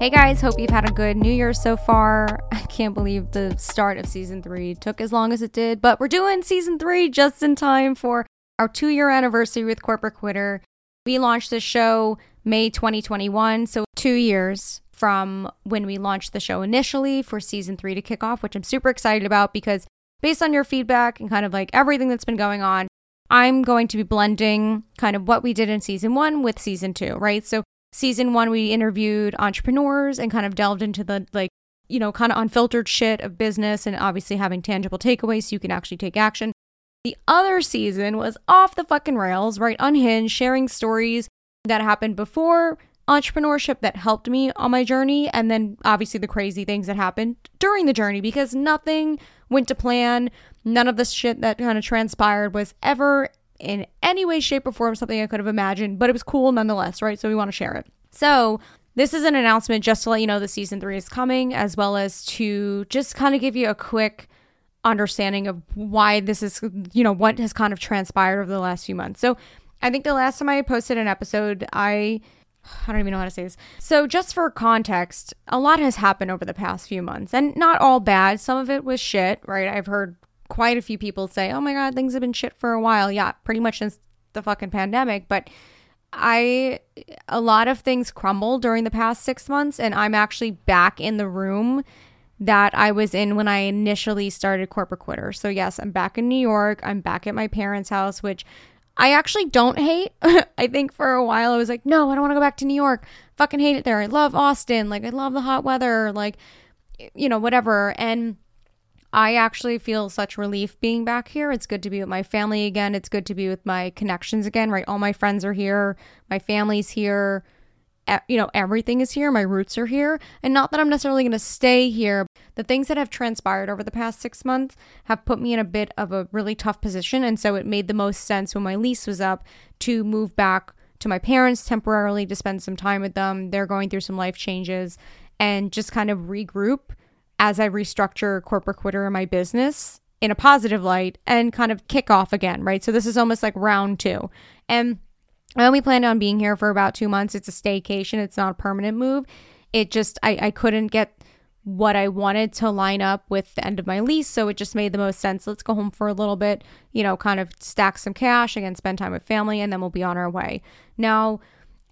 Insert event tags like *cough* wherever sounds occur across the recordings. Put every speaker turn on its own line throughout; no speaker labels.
Hey guys, hope you've had a good new year so far. *laughs* I can't believe the start of season three took as long as it did, but we're doing season three just in time for our two year anniversary with Corporate Quitter. We launched the show May 2021, so two years from when we launched the show initially for season three to kick off, which I'm super excited about because based on your feedback and kind of like everything that's been going on, I'm going to be blending kind of what we did in season one with season two, right? So Season one, we interviewed entrepreneurs and kind of delved into the like, you know, kind of unfiltered shit of business and obviously having tangible takeaways so you can actually take action. The other season was off the fucking rails, right? Unhinged, sharing stories that happened before entrepreneurship that helped me on my journey, and then obviously the crazy things that happened during the journey because nothing went to plan. None of the shit that kind of transpired was ever in any way, shape, or form something I could have imagined, but it was cool nonetheless, right? So we want to share it. So this is an announcement just to let you know the season three is coming, as well as to just kind of give you a quick understanding of why this is, you know, what has kind of transpired over the last few months. So I think the last time I posted an episode, I. I don't even know how to say this. So, just for context, a lot has happened over the past few months, and not all bad. Some of it was shit, right? I've heard quite a few people say, "Oh my god, things have been shit for a while." Yeah, pretty much since the fucking pandemic, but I a lot of things crumbled during the past 6 months and I'm actually back in the room that I was in when I initially started corporate quitter. So yes, I'm back in New York. I'm back at my parents' house, which I actually don't hate. *laughs* I think for a while I was like, "No, I don't want to go back to New York. Fucking hate it there. I love Austin. Like I love the hot weather, like you know, whatever." And I actually feel such relief being back here. It's good to be with my family again. It's good to be with my connections again, right? All my friends are here, my family's here. You know, everything is here. My roots are here. And not that I'm necessarily going to stay here. The things that have transpired over the past six months have put me in a bit of a really tough position. And so it made the most sense when my lease was up to move back to my parents temporarily to spend some time with them. They're going through some life changes and just kind of regroup as I restructure corporate quitter in my business in a positive light and kind of kick off again, right? So this is almost like round two. And I only planned on being here for about two months. It's a staycation, it's not a permanent move. It just, I, I couldn't get what I wanted to line up with the end of my lease. So it just made the most sense. Let's go home for a little bit, you know, kind of stack some cash, again, spend time with family, and then we'll be on our way. Now,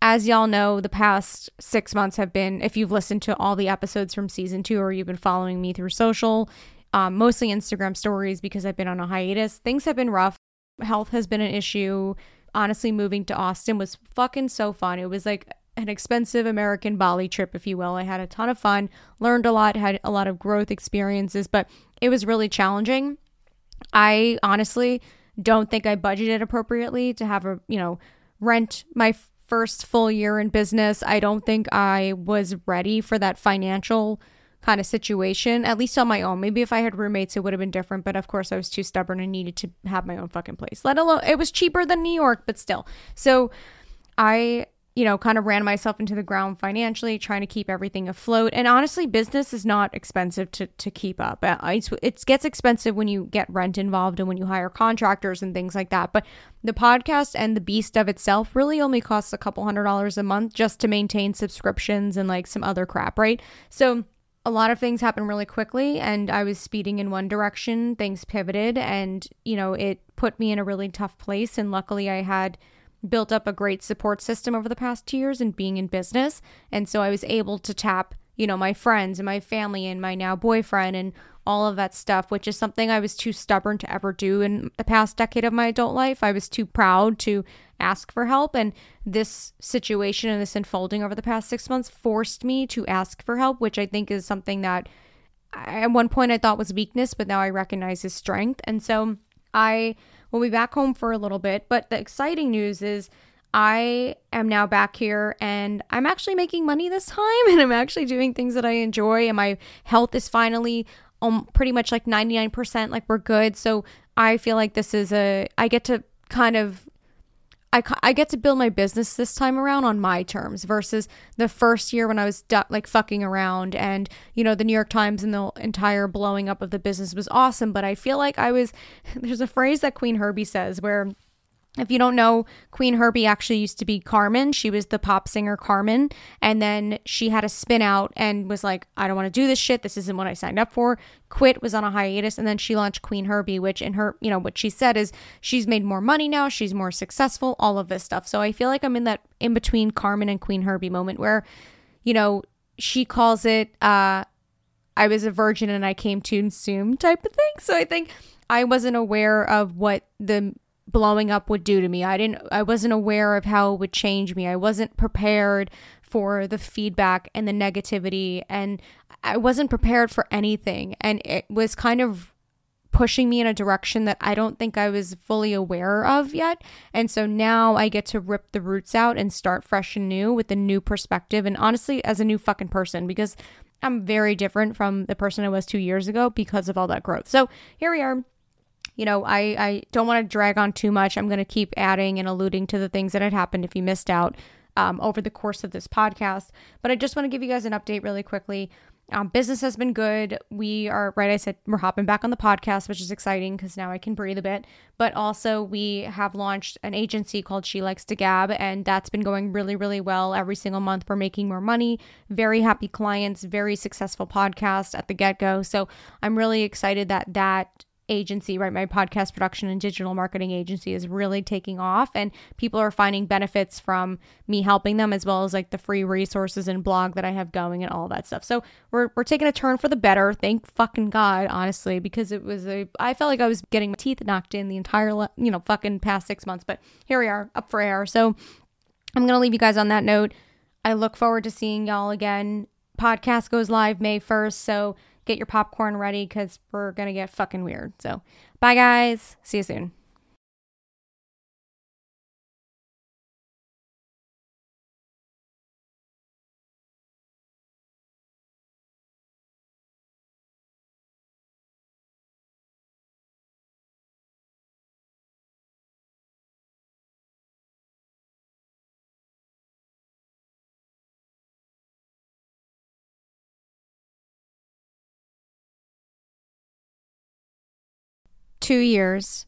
as y'all know, the past six months have been, if you've listened to all the episodes from season two or you've been following me through social, um, mostly Instagram stories because I've been on a hiatus, things have been rough. Health has been an issue. Honestly, moving to Austin was fucking so fun. It was like an expensive American Bali trip, if you will. I had a ton of fun, learned a lot, had a lot of growth experiences, but it was really challenging. I honestly don't think I budgeted appropriately to have a, you know, rent my first full year in business, I don't think I was ready for that financial kind of situation, at least on my own. Maybe if I had roommates, it would have been different. But of course, I was too stubborn and needed to have my own fucking place. Let alone, it was cheaper than New York, but still. So I you know, kind of ran myself into the ground financially, trying to keep everything afloat. And honestly, business is not expensive to, to keep up. Uh, it's, it gets expensive when you get rent involved and when you hire contractors and things like that. But the podcast and the beast of itself really only costs a couple hundred dollars a month just to maintain subscriptions and like some other crap, right? So a lot of things happened really quickly and I was speeding in one direction. Things pivoted and, you know, it put me in a really tough place. And luckily, I had built up a great support system over the past two years and being in business. And so I was able to tap, you know, my friends and my family and my now boyfriend and all of that stuff, which is something I was too stubborn to ever do in the past decade of my adult life. I was too proud to ask for help. And this situation and this unfolding over the past six months forced me to ask for help, which I think is something that at one point I thought was weakness, but now I recognize as strength. And so I We'll be back home for a little bit, but the exciting news is I am now back here and I'm actually making money this time *laughs* and I'm actually doing things that I enjoy and my health is finally um, pretty much like 99% like we're good. So I feel like this is a I get to kind of I, I get to build my business this time around on my terms versus the first year when I was du- like fucking around and you know the New York Times and the entire blowing up of the business was awesome but I feel like I was *laughs* there's a phrase that Qveen Herby says where if you don't know, Qveen Herby actually used to be Karmin. She was the pop singer Karmin. And then she had a spin out and was like, I don't want to do this shit. This isn't what I signed up for. Quit, was on a hiatus. And then she launched Qveen Herby, which in her, you know, what she said is she's made more money now. She's more successful, all of this stuff. So I feel like I'm in that in between Karmin and Qveen Herby moment where, you know, she calls it, uh, I was a virgin and I came too soon type of thing. So I think I wasn't aware of what the blowing up would do to me. I didn't I wasn't aware of how it would change me. I wasn't prepared for the feedback and the negativity and I wasn't prepared for anything and it was kind of pushing me in a direction that I don't think I was fully aware of yet. And so now I get to rip the roots out and start fresh and new with a new perspective and honestly as a new fucking person because I'm very different from the person I was 2 years ago because of all that growth. So here we are you know, I, I don't want to drag on too much. I'm going to keep adding and alluding to the things that had happened if you missed out um, over the course of this podcast. But I just want to give you guys an update really quickly. Um, business has been good. We are, right, I said we're hopping back on the podcast, which is exciting because now I can breathe a bit. But also, we have launched an agency called She Likes to Gab, and that's been going really, really well. Every single month, we're making more money. Very happy clients, very successful podcast at the get go. So I'm really excited that that agency, right? My podcast production and digital marketing agency is really taking off and people are finding benefits from me helping them as well as like the free resources and blog that I have going and all that stuff. So we're, we're taking a turn for the better. Thank fucking God, honestly, because it was a, I felt like I was getting my teeth knocked in the entire, you know, fucking past six months, but here we are up for air. So I'm going to leave you guys on that note. I look forward to seeing y'all again. Podcast goes live May 1st. So get your popcorn ready because we're going to get fucking weird. So, bye, guys. See you soon. Two years